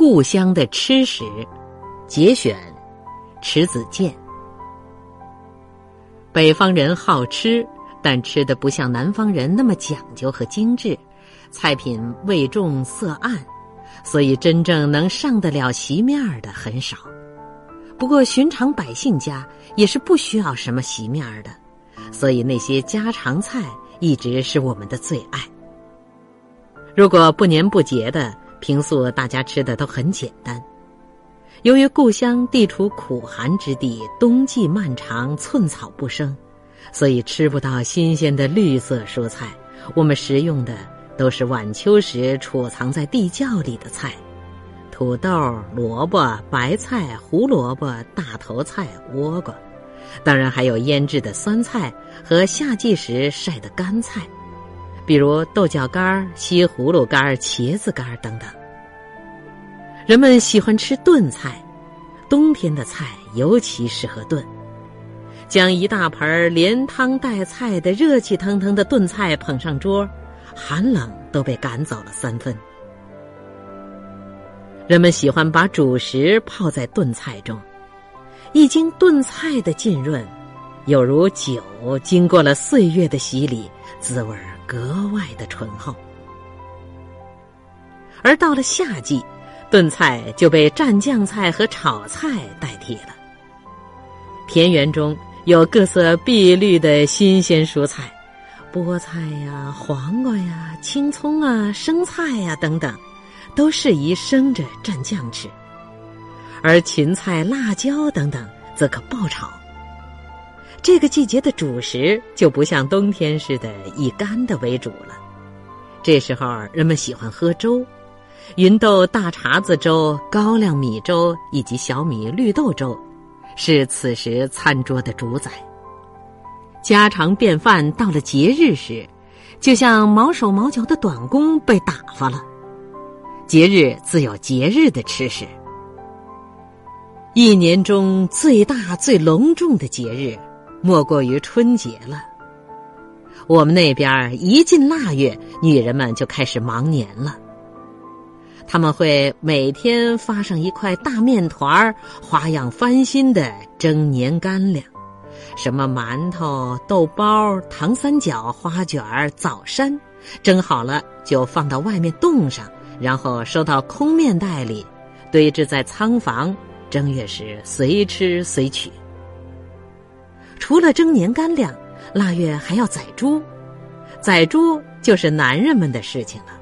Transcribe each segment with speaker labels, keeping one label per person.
Speaker 1: 故乡的吃食，节选，迟子建。北方人好吃，但吃的不像南方人那么讲究和精致，菜品味重色暗，所以真正能上得了席面的很少。不过寻常百姓家也是不需要什么席面的，所以那些家常菜一直是我们的最爱。如果不年不节的。平素大家吃的都很简单，由于故乡地处苦寒之地，冬季漫长，寸草不生，所以吃不到新鲜的绿色蔬菜。我们食用的都是晚秋时储藏在地窖里的菜：土豆、萝卜、白菜、胡萝卜、大头菜、倭瓜，当然还有腌制的酸菜和夏季时晒的干菜。比如豆角干、西葫芦干、茄子干等等。人们喜欢吃炖菜，冬天的菜尤其适合炖。将一大盆连汤带菜的热气腾腾的炖菜捧上桌，寒冷都被赶走了三分。人们喜欢把主食泡在炖菜中，一经炖菜的浸润，有如酒经过了岁月的洗礼，滋味格外的醇厚，而到了夏季，炖菜就被蘸酱菜和炒菜代替了。田园中有各色碧绿的新鲜蔬菜，菠菜呀、黄瓜呀、青葱啊、生菜呀等等，都适宜生着蘸酱吃；而芹菜、辣椒等等，则可爆炒。这个季节的主食就不像冬天似的以干的为主了。这时候人们喜欢喝粥，芸豆大碴子粥、高粱米粥以及小米绿豆粥，是此时餐桌的主宰。家常便饭到了节日时，就像毛手毛脚的短工被打发了。节日自有节日的吃食，一年中最大最隆重的节日。莫过于春节了。我们那边一进腊月，女人们就开始忙年了。他们会每天发上一块大面团儿花样翻新的蒸年干粮，什么馒头、豆包、糖三角、花卷、枣山，蒸好了就放到外面冻上，然后收到空面袋里，堆置在仓房，正月时随吃随取。除了蒸年干粮，腊月还要宰猪，宰猪就是男人们的事情了。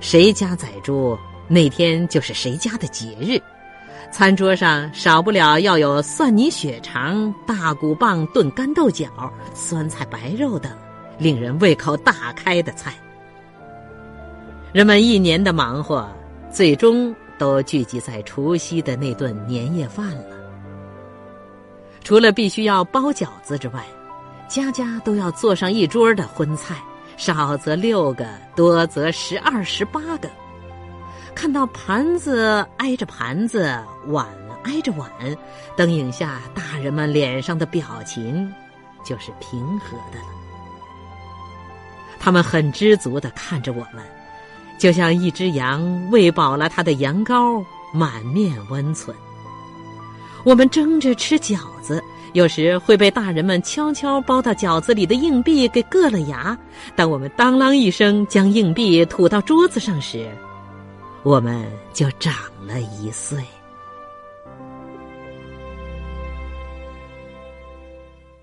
Speaker 1: 谁家宰猪，那天就是谁家的节日。餐桌上少不了要有蒜泥血肠、大骨棒炖干豆角、酸菜白肉等，令人胃口大开的菜。人们一年的忙活，最终都聚集在除夕的那顿年夜饭了。除了必须要包饺子之外，家家都要做上一桌的荤菜，少则六个，多则十二十八个。看到盘子挨着盘子，碗挨着碗，灯影下大人们脸上的表情，就是平和的了。他们很知足的看着我们，就像一只羊喂饱了它的羊羔，满面温存。我们争着吃饺子，有时会被大人们悄悄包到饺子里的硬币给硌了牙。当我们当啷一声将硬币吐到桌子上时，我们就长了一岁。